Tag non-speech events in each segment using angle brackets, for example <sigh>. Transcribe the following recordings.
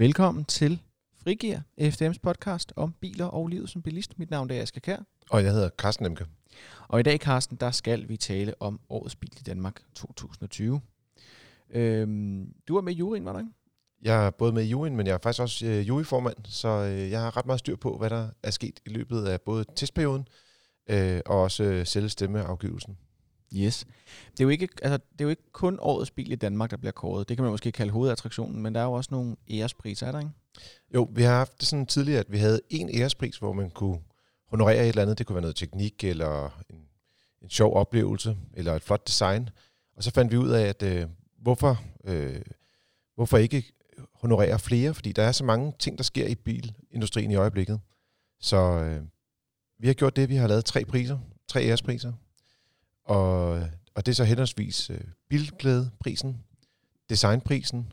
Velkommen til Frigir, FDM's podcast om biler og livet som bilist. Mit navn er Asger Kær. Og jeg hedder Carsten Emke. Og i dag, Carsten, der skal vi tale om årets bil i Danmark 2020. Øhm, du er med i juryen, var du ikke? Jeg er både med i juryen, men jeg er faktisk også øh, juryformand, så øh, jeg har ret meget styr på, hvad der er sket i løbet af både testperioden øh, og også øh, selve stemmeafgivelsen. Yes. Det er, jo ikke, altså, det er jo ikke kun årets bil i Danmark, der bliver kåret. Det kan man måske kalde hovedattraktionen, men der er jo også nogle ærespriser, er der ikke? Jo, vi har haft det sådan tidligere, at vi havde en ærespris, hvor man kunne honorere et eller andet. Det kunne være noget teknik, eller en, en sjov oplevelse, eller et flot design. Og så fandt vi ud af, at øh, hvorfor, øh, hvorfor ikke honorere flere, fordi der er så mange ting, der sker i bilindustrien i øjeblikket. Så øh, vi har gjort det, vi har lavet tre priser, tre ærespriser, og, og det er så henholdsvis øh, bilglædeprisen, designprisen,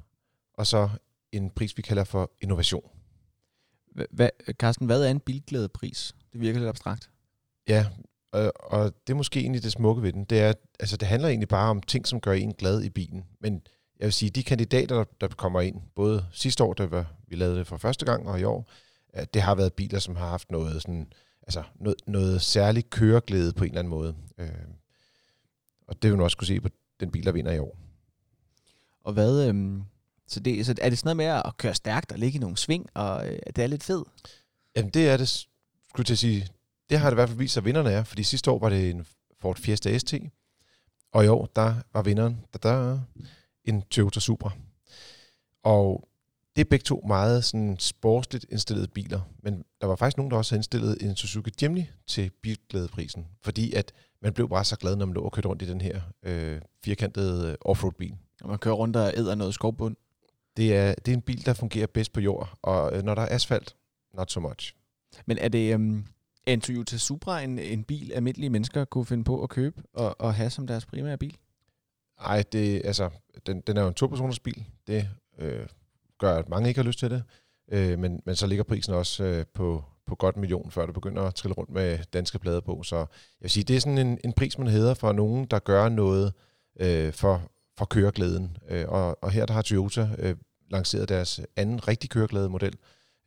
og så en pris, vi kalder for innovation. Hva, Carsten, hvad er en bilglædepris? Det virker lidt abstrakt. Ja, og, og det er måske egentlig det smukke ved den. Det, er, altså, det handler egentlig bare om ting, som gør en glad i bilen. Men jeg vil sige, de kandidater, der kommer ind, både sidste år, da vi lavede det for første gang, og i år, det har været biler, som har haft noget, sådan, altså noget, noget særligt køreglæde på en eller anden måde. Og det vil man også kunne se på den bil, der vinder i år. Og hvad, øhm, så, det, så er det sådan noget med at køre stærkt og ligge i nogle sving, og øh, det er lidt fed? Jamen det er det, skulle at sige, det har det i hvert fald vist sig, at vinderne er, fordi sidste år var det en Ford Fiesta ST, og i år, der var vinderen, der, der en Toyota Supra. Og det er begge to meget sådan sportsligt indstillede biler, men der var faktisk nogen, der også havde indstillet en Suzuki Jimny til bilglædeprisen, fordi at man blev bare så glad, når man lå og kørte rundt i den her øh, firkantede øh, offroad-bil. Og man kører rundt og æder noget skovbund. Det er, det er en bil, der fungerer bedst på jord, og øh, når der er asfalt, not so much. Men er det øhm, en Toyota Supra en, en bil, almindelige mennesker kunne finde på at købe og, og have som deres primære bil? Nej, det, altså, den, den er jo en to-personers bil. Det øh, gør, at mange ikke har lyst til det. Øh, men, men så ligger prisen også øh, på, på godt en million, før du begynder at trille rundt med danske plader på. Så jeg vil sige, det er sådan en, en pris, man hedder for nogen, der gør noget øh, for, for køreglæden. Øh, og, og her der har Toyota øh, lanceret deres anden rigtig køreglæde model.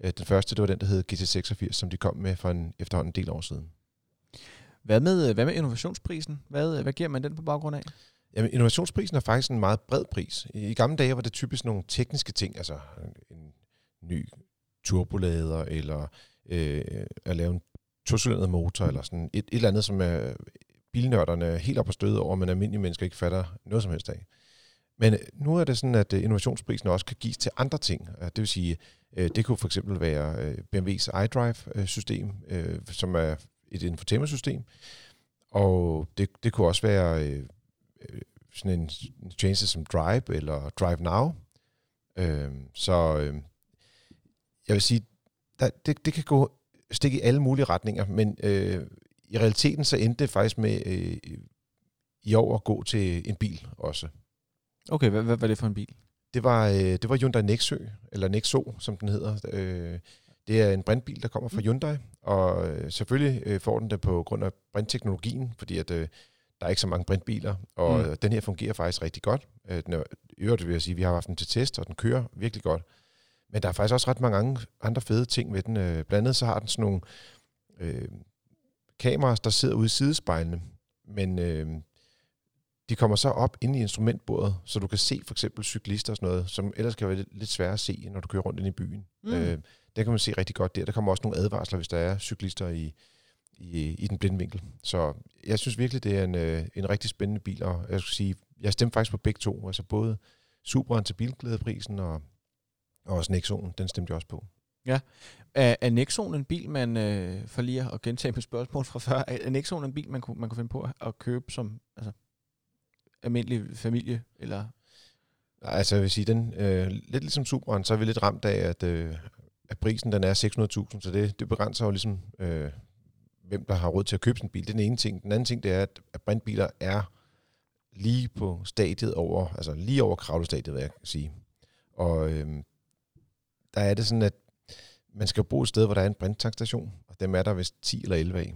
Øh, den første, det var den, der hed GT86, som de kom med for en efterhånden en del år siden. Hvad med, øh, hvad med innovationsprisen? Hvad, øh, hvad giver man den på baggrund af? Jamen, innovationsprisen er faktisk en meget bred pris. I gamle dage var det typisk nogle tekniske ting, altså en ny turbolader, eller øh, at lave en tocylindret motor, eller sådan et, et eller andet, som er bilnørderne helt op på støde over, men almindelige mennesker ikke fatter noget som helst af. Men øh, nu er det sådan, at øh, innovationsprisen også kan gives til andre ting. Øh, det vil sige, det kunne for eksempel være BMW's iDrive-system, som er et infotainment-system, og det, det kunne også være sådan en tjeneste som Drive eller Drive Now. Så jeg vil sige, der, det, det kan gå stikke i alle mulige retninger, men øh, i realiteten så endte det faktisk med øh, i år at gå til en bil også. Okay, hvad, hvad var det for en bil? Det var, øh, det var Hyundai Nexø, eller Nexo, som den hedder. Øh, det er en brintbil, der kommer fra mm. Hyundai, og øh, selvfølgelig øh, får den det på grund af brintteknologien, fordi at, øh, der er ikke så mange brintbiler, og mm. den her fungerer faktisk rigtig godt. Øh, den er, øvrigt vil jeg sige, at vi har haft den til test, og den kører virkelig godt. Men der er faktisk også ret mange andre fede ting ved den. Øh, blandt andet så har den sådan nogle øh, kameraer, der sidder ude i sidespejlene, men øh, de kommer så op ind i instrumentbordet, så du kan se for eksempel cyklister og sådan noget, som ellers kan være lidt, svære at se, når du kører rundt ind i byen. Mm. Øh, det kan man se rigtig godt der. Der kommer også nogle advarsler, hvis der er cyklister i, i, i den blinde vinkel. Så jeg synes virkelig, det er en, øh, en rigtig spændende bil, og jeg skulle sige, jeg stemte faktisk på begge to, altså både Supraen til bilglædeprisen og og også Nexon, den stemte jeg også på. Ja. Er, er Nexon en bil, man, øh, for lige at gentage mit spørgsmål fra før, er Nexon en bil, man kunne, man kunne finde på at købe som altså, almindelig familie? Eller? Altså jeg vil sige, den, øh, lidt ligesom Supraen, så er vi lidt ramt af, at, øh, at prisen den er 600.000, så det, det begrænser jo ligesom, øh, hvem der har råd til at købe sådan en bil. Det er den ene ting. Den anden ting, det er, at, brintbiler er lige på stadiet over, altså lige over kravlestadiet, vil jeg sige. Og øhm, der er det sådan, at man skal bo et sted, hvor der er en brinttanksstation, og dem er der vist 10 eller 11 af.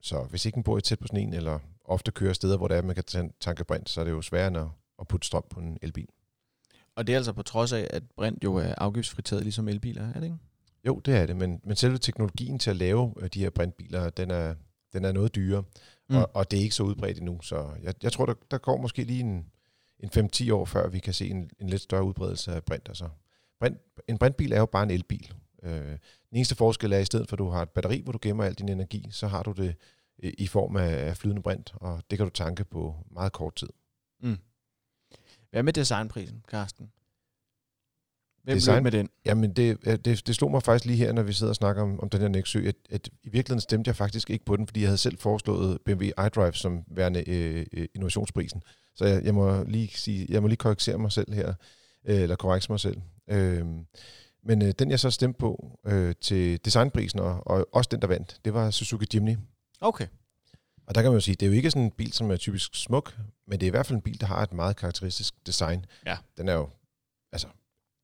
Så hvis ikke man bor i tæt på sådan en, eller ofte kører steder, hvor der er, man kan tanke brint, så er det jo sværere at, at putte strøm på en elbil. Og det er altså på trods af, at brint jo er afgiftsfritaget, ligesom elbiler, er det ikke? Jo, det er det, men, men selve teknologien til at lave øh, de her brintbiler, den er, den er noget dyrere, mm. og, og det er ikke så udbredt endnu. Så jeg, jeg tror, der, der går måske lige en, en 5-10 år, før vi kan se en, en lidt større udbredelse af brint. Altså, brint. En brintbil er jo bare en elbil. Øh, den eneste forskel er, at i stedet for at du har et batteri, hvor du gemmer al din energi, så har du det i form af flydende brint, og det kan du tanke på meget kort tid. Mm. Hvad med designprisen, Carsten? Hvem Design, med den? Jamen, det, det, det slog mig faktisk lige her, når vi sidder og snakker om, om den her Nexø, at, at i virkeligheden stemte jeg faktisk ikke på den, fordi jeg havde selv foreslået BMW iDrive som værende øh, øh, innovationsprisen. Så jeg, jeg, må lige sige, jeg må lige korrigere mig selv her, øh, eller korrekse mig selv. Øh, men øh, den, jeg så stemte på øh, til designprisen, og, og også den, der vandt, det var Suzuki Jimny. Okay. Og der kan man jo sige, det er jo ikke sådan en bil, som er typisk smuk, men det er i hvert fald en bil, der har et meget karakteristisk design. Ja. Den er jo, altså,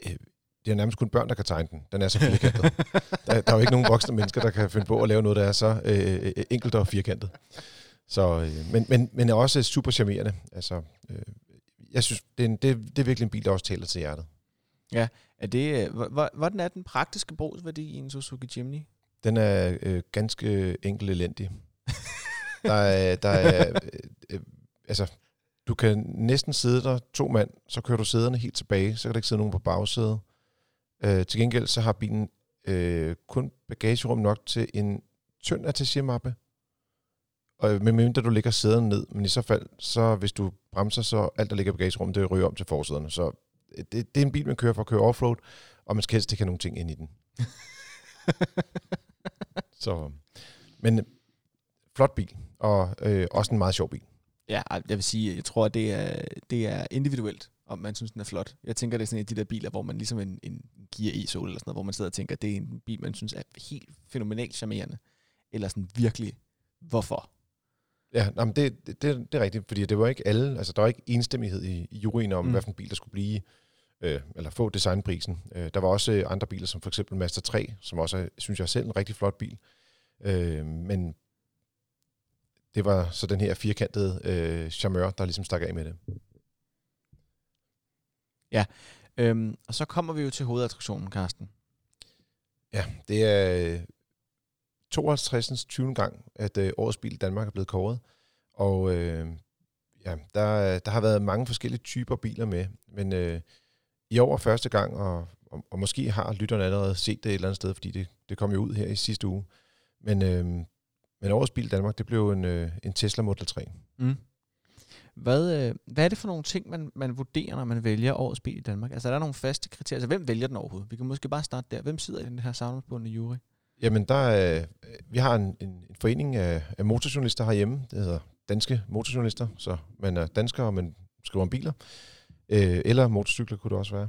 øh, det er nærmest kun børn, der kan tegne den. Den er så firkantet. <laughs> der, der er jo ikke nogen voksne mennesker, der kan finde på at lave noget, der er så øh, øh enkelt og firkantet. Så, øh, men, men, men er også super charmerende. Altså, øh, jeg synes, det er, en, det, det er virkelig en bil, der også taler til hjertet. Ja, er det, øh, hvordan er den praktiske brugsværdi i en Suzuki Jimny? Den er øh, ganske enkel elendig. <laughs> der er, der er øh, øh, altså, du kan næsten sidde der to mand, så kører du sæderne helt tilbage, så kan der ikke sidde nogen på bagsædet. Øh, til gengæld så har bilen øh, kun bagagerum nok til en tynd attachemappe. Og med mindre du lægger sæderne ned, men i så fald, så hvis du bremser, så alt der ligger i bagagerummet, det ryger om til forsæderne. Så øh, det, det er en bil, man kører for at køre offroad, og man skal helst ikke have nogen ting ind i den. <laughs> så, men flot bil, og øh, også en meget sjov bil. Ja, jeg vil sige, jeg tror, at det er, det er individuelt, om man synes, den er flot. Jeg tænker, det er sådan en af de der biler, hvor man ligesom en, en Gear E-Soul eller sådan noget, hvor man sidder og tænker, at det er en bil, man synes er helt fænomenalt charmerende. Eller sådan virkelig, hvorfor? Ja, nej, men det, det, det, er rigtigt, fordi det var ikke alle, altså der var ikke enstemmighed i, i juryen om, mm. hvilken bil der skulle blive, øh, eller få designprisen. Øh, der var også øh, andre biler, som for eksempel Master 3, som også er, synes jeg selv, en rigtig flot bil. Øh, men det var så den her firkantede øh, charmeur, der ligesom stak af med det. Ja, øhm, og så kommer vi jo til hovedattraktionen, Karsten. Ja, det er 52. 20. gang, at øh, årets bil i Danmark er blevet kåret. Og øh, ja, der, der har været mange forskellige typer biler med, men øh, i år første gang, og, og, og måske har lytterne allerede set det et eller andet sted, fordi det, det kom jo ud her i sidste uge. Men øh, men årets bil i Danmark, det blev en, øh, en Tesla Model 3. Mm. Hvad, øh, hvad er det for nogle ting, man, man vurderer, når man vælger årets bil i Danmark? Altså er der nogle faste kriterier? Altså hvem vælger den overhovedet? Vi kan måske bare starte der. Hvem sidder i den her savnsbundne jury? Jamen, der er, øh, vi har en, en, en forening af, af motorjournalister herhjemme. Det hedder Danske Motorjournalister. Så man er dansker, og man skriver om biler. Øh, eller motorcykler kunne det også være.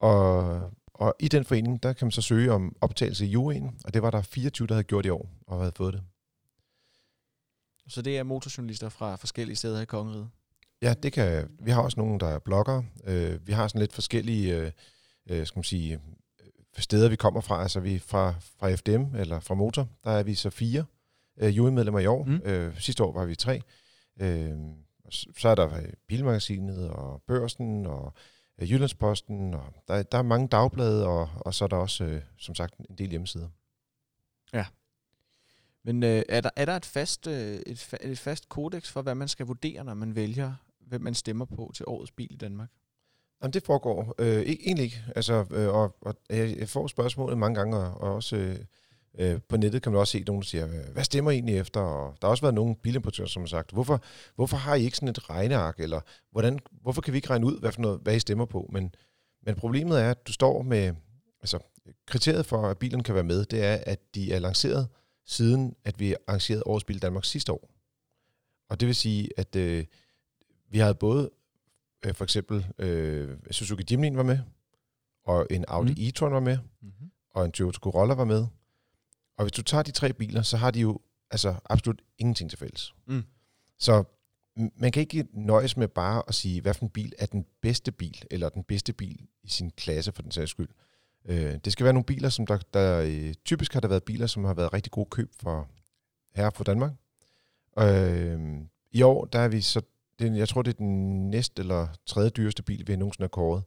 Og, og i den forening, der kan man så søge om optagelse i juryen. Og det var der 24, der havde gjort i år, og havde fået det. Så det er motorjournalister fra forskellige steder i kongeriget? Ja, det kan, vi har også nogle, der er bloggere. Øh, vi har sådan lidt forskellige øh, øh skal man sige, steder, vi kommer fra. Altså vi fra, fra FDM, eller fra Motor, der er vi så fire øh, jurymedlemmer i år. Mm. Øh, sidste år var vi tre. Øh, så er der Bilmagasinet og Børsen og øh, Jyllandsposten. Og der, der er mange dagblade, og, og så er der også, øh, som sagt, en del hjemmesider. Ja, men øh, er, der, er der et fast, øh, et, et fast kodex for, hvad man skal vurdere, når man vælger, hvem man stemmer på til årets bil i Danmark? Jamen, det foregår øh, e-, egentlig ikke. Altså, øh, og, og jeg får spørgsmålet mange gange, og, og også øh, øh, på nettet kan man også se nogen, der siger, hvad stemmer I egentlig efter? Og der har også været nogle bilimportører, som har sagt, hvorfor, hvorfor har I ikke sådan et regneark? Eller hvordan, hvorfor kan vi ikke regne ud, hvad, for noget, hvad I stemmer på? Men, men problemet er, at du står med... Altså, kriteriet for, at bilen kan være med, det er, at de er lanceret siden at vi arrangerede Årets Bil Danmark sidste år. Og det vil sige, at øh, vi havde både øh, for eksempel øh, Suzuki Jimny var med, og en Audi mm. e-tron var med, mm-hmm. og en Toyota Corolla var med. Og hvis du tager de tre biler, så har de jo altså absolut ingenting til fælles. Mm. Så man kan ikke nøjes med bare at sige, hvad for en bil er den bedste bil, eller den bedste bil i sin klasse for den sags skyld. Øh, det skal være nogle biler, som der, der øh, typisk har der været biler, som har været rigtig gode køb for her fra Danmark. Øh, I år, der er vi så, det, jeg tror det er den næste eller tredje dyreste bil, vi har nogensinde har kåret.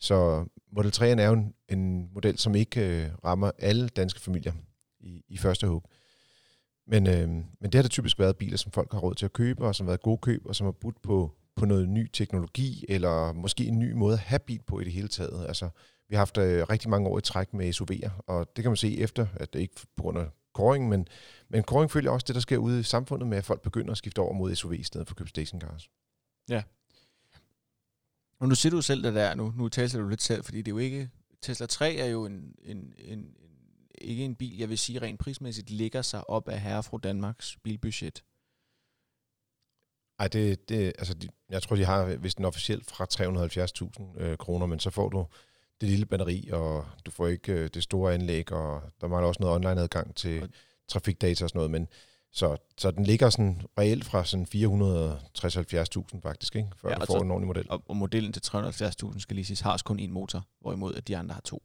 Så Model 3'eren er jo en, en model, som ikke øh, rammer alle danske familier i, i første hug. Men, øh, men det har det typisk været biler, som folk har råd til at købe, og som har været gode køb, og som har budt på, på noget ny teknologi, eller måske en ny måde at have bil på i det hele taget. Altså, vi har haft øh, rigtig mange år i træk med SUV'er, og det kan man se efter, at det ikke på grund af koring, men, men koring følger også det, der sker ude i samfundet med, at folk begynder at skifte over mod SUV i stedet for at købe stationcars. Ja. Og nu siger du selv det der, nu, nu taler du lidt selv, fordi det er jo ikke, Tesla 3 er jo en, en, en, en ikke en bil, jeg vil sige rent prismæssigt, ligger sig op af herre fra Danmarks bilbudget. Ej, det, det, altså, jeg tror, de har vist en officielt fra 370.000 øh, kroner, men så får du det lille batteri, og du får ikke øh, det store anlæg, og der mangler også noget online-adgang til trafikdata og sådan noget, men så, så den ligger sådan reelt fra sådan 460-70.000 faktisk, ikke? før ja, du får så, en ordentlig model. Og, og modellen til 370.000 skal lige sige, har kun en motor, hvorimod at de andre har to.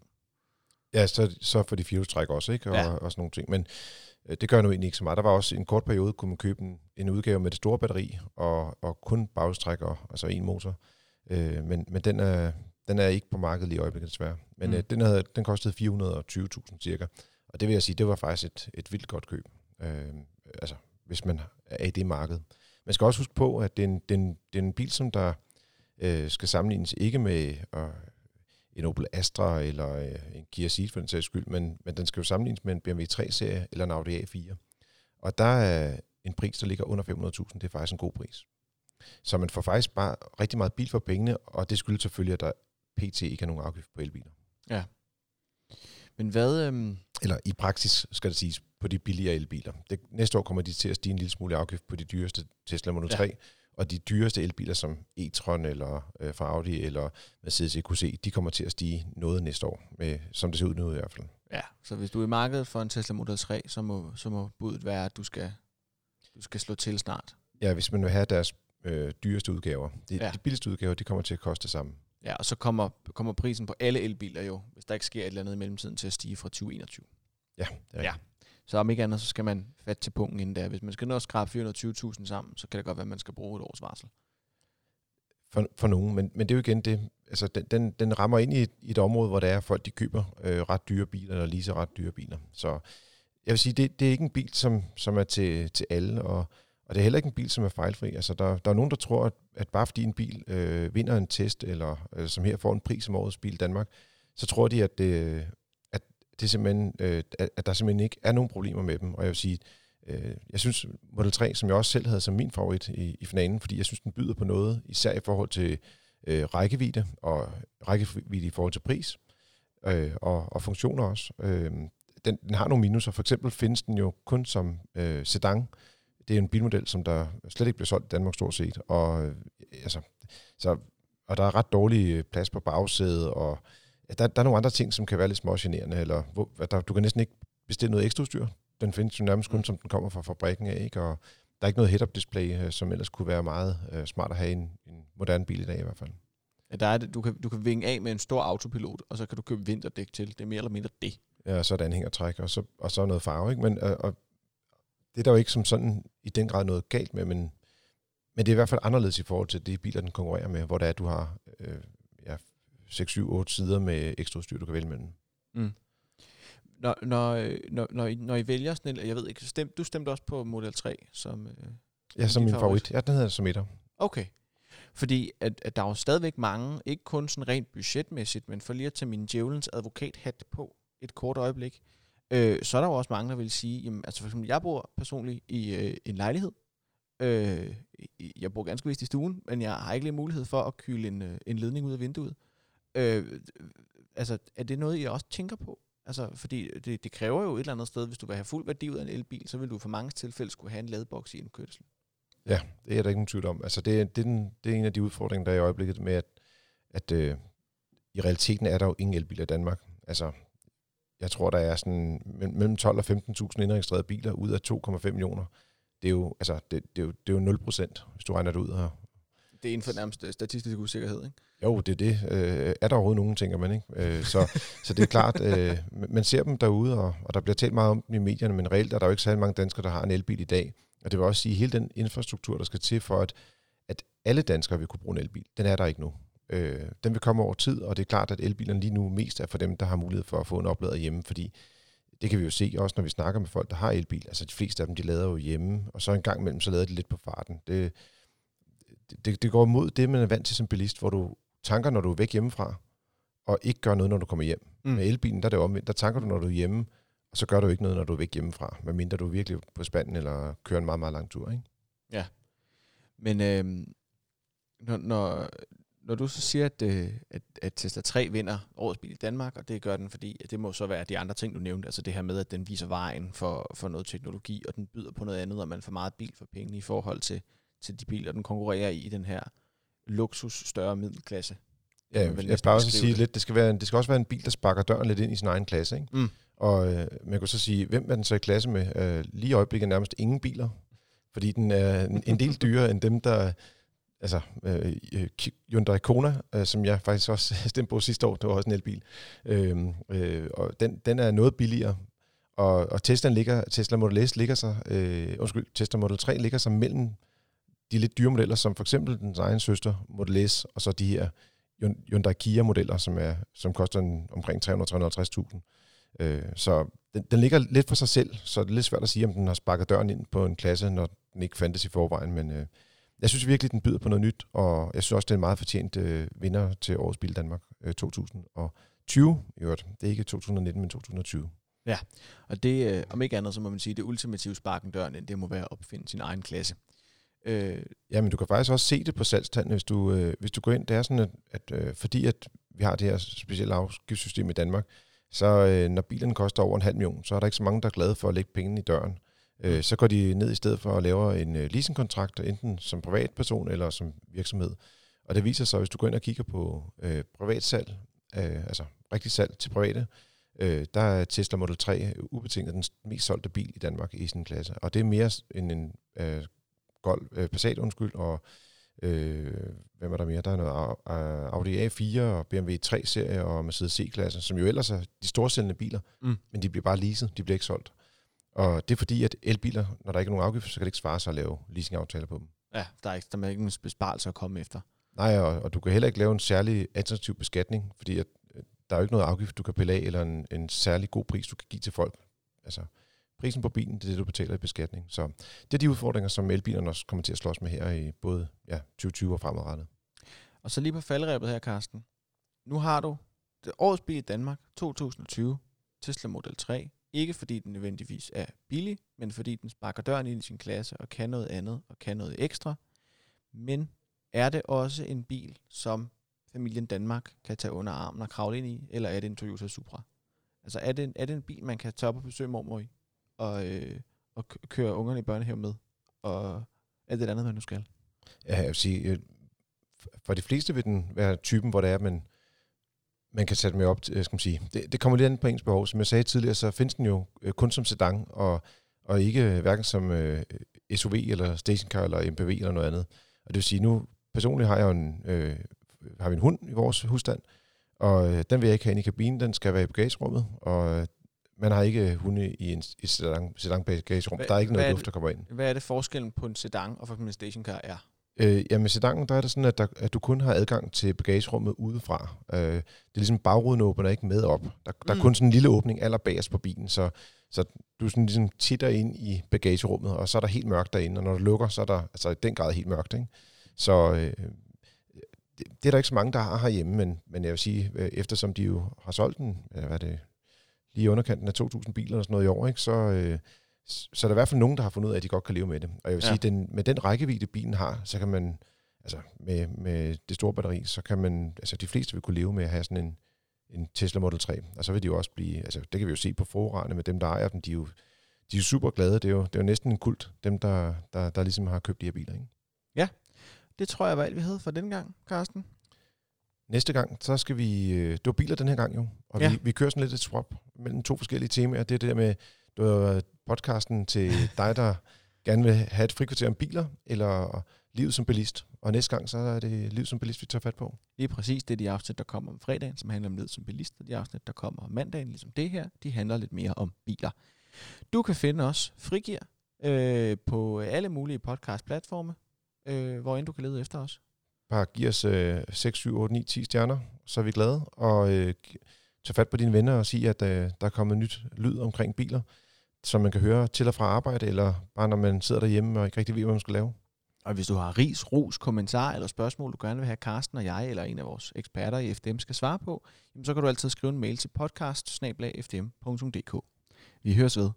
Ja, så, så for de firehjulstræk også, ikke? Og, ja. og sådan nogle ting. Men øh, det gør nu egentlig ikke så meget. Der var også en kort periode, kunne man købe en, en udgave med det store batteri, og, og kun bagstræk, og, altså en motor. Øh, men men den, er, den er ikke på markedet lige i øjeblikket, desværre. Men mm. øh, den, havde, den kostede 420.000 cirka. Og det vil jeg sige, det var faktisk et, et vildt godt køb. Øh, altså, hvis man er i det marked. Man skal også huske på, at det er en, det er en, det er en bil, som der øh, skal sammenlignes ikke med øh, en Opel Astra eller øh, en Kia Ceed for den sags skyld, men, men den skal jo sammenlignes med en BMW 3-serie eller en Audi A4. Og der er en pris, der ligger under 500.000, det er faktisk en god pris. Så man får faktisk bare rigtig meget bil for pengene, og det skyldes selvfølgelig, at der pt. ikke er nogen afgift på elbiler. Ja. Men hvad... Øhm... Eller i praksis skal det siges, på de billigere elbiler. Det, næste år kommer de til at stige en lille smule afgift på de dyreste Tesla Model 3, ja. og de dyreste elbiler som e-tron eller øh, fra Audi eller Mercedes EQC, de kommer til at stige noget næste år, med, som det ser ud nu i hvert fald. Ja, så hvis du er i markedet for en Tesla Model 3, så må, så må budet være, at du skal, du skal slå til snart. Ja, hvis man vil have deres øh, dyreste udgaver. De, ja. de billigste udgaver, de kommer til at koste det samme. Ja, og så kommer, kommer prisen på alle elbiler jo, hvis der ikke sker et eller andet i mellemtiden, til at stige fra 2021. Ja, det er ja. Så om ikke andet, så skal man fat til punkten inden der. Hvis man skal nå at skrabe 420.000 sammen, så kan det godt være, at man skal bruge et års varsel. For, for nogen, men, men det er jo igen det, altså den, den, den rammer ind i et, i et område, hvor der er folk, de køber øh, ret dyre biler, eller lige så ret dyre biler. Så jeg vil sige, det, det er ikke en bil, som, som er til, til alle, og, og det er heller ikke en bil, som er fejlfri. Altså der, der er nogen, der tror, at, at bare fordi en bil øh, vinder en test, eller øh, som her får en pris som årets bil i Danmark, så tror de, at det, det simpelthen, øh, at der simpelthen ikke er nogen problemer med dem. Og jeg vil sige, øh, jeg synes Model 3, som jeg også selv havde som min favorit i, i finalen, fordi jeg synes, den byder på noget, især i forhold til øh, rækkevidde, og rækkevidde i forhold til pris, øh, og, og funktioner også. Øh, den, den har nogle minuser. For eksempel findes den jo kun som øh, sedan. Det er en bilmodel, som der slet ikke bliver solgt i Danmark stort set. Og, øh, altså, så, og der er ret dårlig øh, plads på bagsædet, og der, der er nogle andre ting, som kan være lidt smågenerende, eller hvor, der, du kan næsten ikke bestille noget ekstra udstyr. Den findes jo nærmest kun, mm. som den kommer fra fabrikken af, ikke? og der er ikke noget head-up display, øh, som ellers kunne være meget uh, smart at have i en, en moderne bil i dag i hvert fald. Ja, der er det, du, kan, du kan vinge af med en stor autopilot, og så kan du købe vinterdæk til. Det er mere eller mindre det. Ja, og så er det anhængertræk, og så, og så noget farve. Ikke? Men, og, øh, og det er der jo ikke som sådan i den grad noget galt med, men, men det er i hvert fald anderledes i forhold til de biler, den konkurrerer med, hvor det er, at du har øh, 6, 7, 8 sider med ekstra udstyr, du kan vælge mellem. Mm. Når, når, når, når, I, når I vælger sådan en, jeg ved ikke, stem, du stemte også på Model 3 som... Øh, ja, som min favorit. favorit. Ja, den hedder som etter. Okay. Fordi at, at der er jo stadigvæk mange, ikke kun sådan rent budgetmæssigt, men for lige at tage min djævelens advokathat på et kort øjeblik, øh, så er der jo også mange, der vil sige, jamen, altså for eksempel, jeg bor personligt i øh, en lejlighed. Øh, jeg bor ganske vist i stuen, men jeg har ikke lige mulighed for at kyle en, øh, en ledning ud af vinduet. Øh, altså, er det noget, I også tænker på? Altså, fordi det, det kræver jo et eller andet sted, hvis du vil have fuld værdi ud af en elbil, så vil du for mange tilfælde skulle have en ladeboks i en kørsel. Ja, det er der ikke nogen tvivl om. Altså, det, det, er den, det er en af de udfordringer, der er i øjeblikket med, at, at øh, i realiteten er der jo ingen elbiler i Danmark. Altså, jeg tror, der er sådan mellem 12 og 15.000 indregistrerede biler ud af 2,5 millioner. Det er jo, altså, det, det, er jo, det er jo 0 procent, hvis du regner det ud her. Det er inden for nærmest statistisk usikkerhed, ikke? Jo, det er det. Øh, er der overhovedet nogen, tænker man, ikke? Øh, så, så det er klart, øh, man ser dem derude, og, og der bliver talt meget om dem i medierne, men reelt er der jo ikke særlig mange danskere, der har en elbil i dag. Og det vil også sige, at hele den infrastruktur, der skal til for, at, at alle danskere vil kunne bruge en elbil, den er der ikke nu. Øh, den vil komme over tid, og det er klart, at elbilerne lige nu mest er for dem, der har mulighed for at få en oplader hjemme, fordi det kan vi jo se også, når vi snakker med folk, der har elbil. Altså de fleste af dem, de lader jo hjemme, og så en gang imellem, så lader de lidt på farten. Det, det, det går mod det, man er vant til som bilist, hvor du tanker, når du er væk hjemmefra, og ikke gør noget, når du kommer hjem. Mm. Med elbilen, der er det omvendt. Der tanker du, når du er hjemme, og så gør du ikke noget, når du er væk hjemmefra, medmindre du er virkelig på spanden eller kører en meget, meget lang tur. Ikke? Ja. Men øh, når, når, når du så siger, at, øh, at, at Tesla 3 vinder årets bil i Danmark, og det gør den, fordi at det må så være de andre ting, du nævnte, altså det her med, at den viser vejen for, for noget teknologi, og den byder på noget andet, og man får meget bil for penge i forhold til, til de biler, den konkurrerer i, den her luksus større middelklasse. Ja, jeg, jeg bare også sige det. lidt, det skal, være, det skal også være en bil, der sparker døren lidt ind i sin egen klasse. Ikke? Mm. Og øh, man kan så sige, hvem er den så i klasse med? Øh, lige i øjeblikket nærmest ingen biler, fordi den er en, en del dyrere end dem, der... Altså, øh, øh Hyundai Kona, øh, som jeg faktisk også <laughs> stemte på sidste år, det var også en elbil, øh, øh, og den, den er noget billigere, og, og Tesla, ligger, Tesla Model S ligger sig, øh, undskyld, Tesla Model 3 ligger sig mellem de lidt dyre modeller, som for eksempel den egen søster Model S, og så de her Hyundai Kia-modeller, som, er, som koster en, omkring 300-350.000. Øh, så den, den ligger lidt for sig selv, så det er lidt svært at sige, om den har sparket døren ind på en klasse, når den ikke fandtes i forvejen, men øh, jeg synes virkelig, den byder på noget nyt, og jeg synes også, det er en meget fortjent øh, vinder til Årets Bil Danmark øh, 2020. I øvrigt. Det er ikke 2019, men 2020. Ja, og det, øh, om ikke andet, så må man sige, det ultimative sparken døren ind, det må være at opfinde sin egen klasse. Øh, ja, men du kan faktisk også se det på salgstallene, hvis du, øh, hvis du går ind. Det er sådan, at, at øh, fordi at vi har det her specielle afgiftssystem i Danmark, så øh, når bilerne koster over en halv million, så er der ikke så mange, der er glade for at lægge pengene i døren. Øh, så går de ned i stedet for at lave en øh, leasingkontrakt, enten som privatperson eller som virksomhed. Og det viser sig, hvis du går ind og kigger på øh, privatsalg, øh, altså rigtig salg til private, øh, der er Tesla Model 3 ubetinget den mest solgte bil i Danmark i sin klasse. Og det er mere end en øh, Golf, øh, Passat, undskyld, og øh, hvem er der mere? Der er noget Audi A4 og BMW 3-serie og Mercedes C-klasse, som jo ellers er de storsælgende biler, mm. men de bliver bare leaset, de bliver ikke solgt. Og det er fordi, at elbiler, når der ikke er nogen afgift, så kan det ikke svare sig at lave leasingaftaler på dem. Ja, der er ikke, der er ikke nogen besparelse at komme efter. Nej, og, og du kan heller ikke lave en særlig attraktiv beskatning, fordi at, øh, der er jo ikke noget afgift, du kan pille af, eller en, en særlig god pris, du kan give til folk. Altså, prisen på bilen, det er det, du betaler i beskatning. Så det er de udfordringer, som elbilerne også kommer til at slås med her i både ja, 2020 og fremadrettet. Og så lige på faldrebet her, Karsten. Nu har du det årets bil i Danmark 2020, Tesla Model 3. Ikke fordi den nødvendigvis er billig, men fordi den sparker døren ind i sin klasse og kan noget andet og kan noget ekstra. Men er det også en bil, som familien Danmark kan tage under armen og kravle ind i, eller er det en Toyota Supra? Altså er det, er det en bil, man kan tage op og besøge mormor i? og, øh, og køre ungerne i børnehave med, og alt det andet, man nu skal. Ja, jeg vil sige, øh, for de fleste vil den være typen, hvor det er, men man kan sætte med op, til, skal man sige. Det, det kommer lidt an på ens behov. Som jeg sagde tidligere, så findes den jo øh, kun som sedan, og, og ikke øh, hverken som øh, SUV eller stationcar eller MPV eller noget andet. Og det vil sige, nu personligt har jeg en, øh, har vi en hund i vores husstand, og øh, den vil jeg ikke have ind i kabinen, den skal være i bagagerummet, og man har ikke hunde i en, et sedan, sedan bagagerum. Der er ikke noget luft, der kommer ind. Hvad er det forskellen på en sedan og for en stationcar er? Øh, ja, med sedanen, der er det sådan, at, der, at du kun har adgang til bagagerummet udefra. Øh, det er ligesom bagruden åbner ikke med op. Der, der mm. er kun sådan en lille åbning allerbagerst på bilen, så, så du sådan ligesom titter ind i bagagerummet, og så er der helt mørkt derinde, og når du lukker, så er der altså i den grad helt mørkt. Ikke? Så øh, det, det er der ikke så mange, der har herhjemme, men, men jeg vil sige, øh, eftersom de jo har solgt den, hvad er det, lige i underkanten af 2.000 biler og sådan noget i år, ikke? Så, øh, så er der i hvert fald nogen, der har fundet ud af, at de godt kan leve med det. Og jeg vil ja. sige, den, med den rækkevidde, bilen har, så kan man, altså med, med det store batteri, så kan man, altså de fleste vil kunne leve med at have sådan en, en Tesla Model 3. Og så vil de jo også blive, altså det kan vi jo se på forrarene med dem, der ejer dem, de er jo, de er super glade. Det er, jo, det er jo næsten en kult, dem der, der, der ligesom har købt de her biler. Ikke? Ja, det tror jeg var alt, vi havde for den gang, Carsten. Næste gang, så skal vi... Øh, det var biler den her gang jo, og ja. vi, vi kører sådan lidt et swap mellem to forskellige temaer. Det er det der med det var podcasten til dig, der gerne vil have et frikvarter om biler, eller livet som bilist. Og næste gang, så er det livet som bilist, vi tager fat på. Lige præcis. Det er de afsnit, der kommer om fredagen, som handler om livet som bilist, og de afsnit, der kommer om mandagen, ligesom det her, de handler lidt mere om biler. Du kan finde os frigir øh, på alle mulige podcast-platforme, øh, hvor end du kan lede efter os. bare giv os øh, 6, 7, 8, 9, 10 stjerner, så er vi glade. Og øh, tag fat på dine venner og sige, at øh, der er kommet nyt lyd omkring biler, som man kan høre til og fra arbejde, eller bare når man sidder derhjemme og ikke rigtig ved, hvad man skal lave. Og hvis du har ris, ros, kommentar eller spørgsmål, du gerne vil have Karsten og jeg eller en af vores eksperter i FDM skal svare på, jamen så kan du altid skrive en mail til podcast Vi høres ved.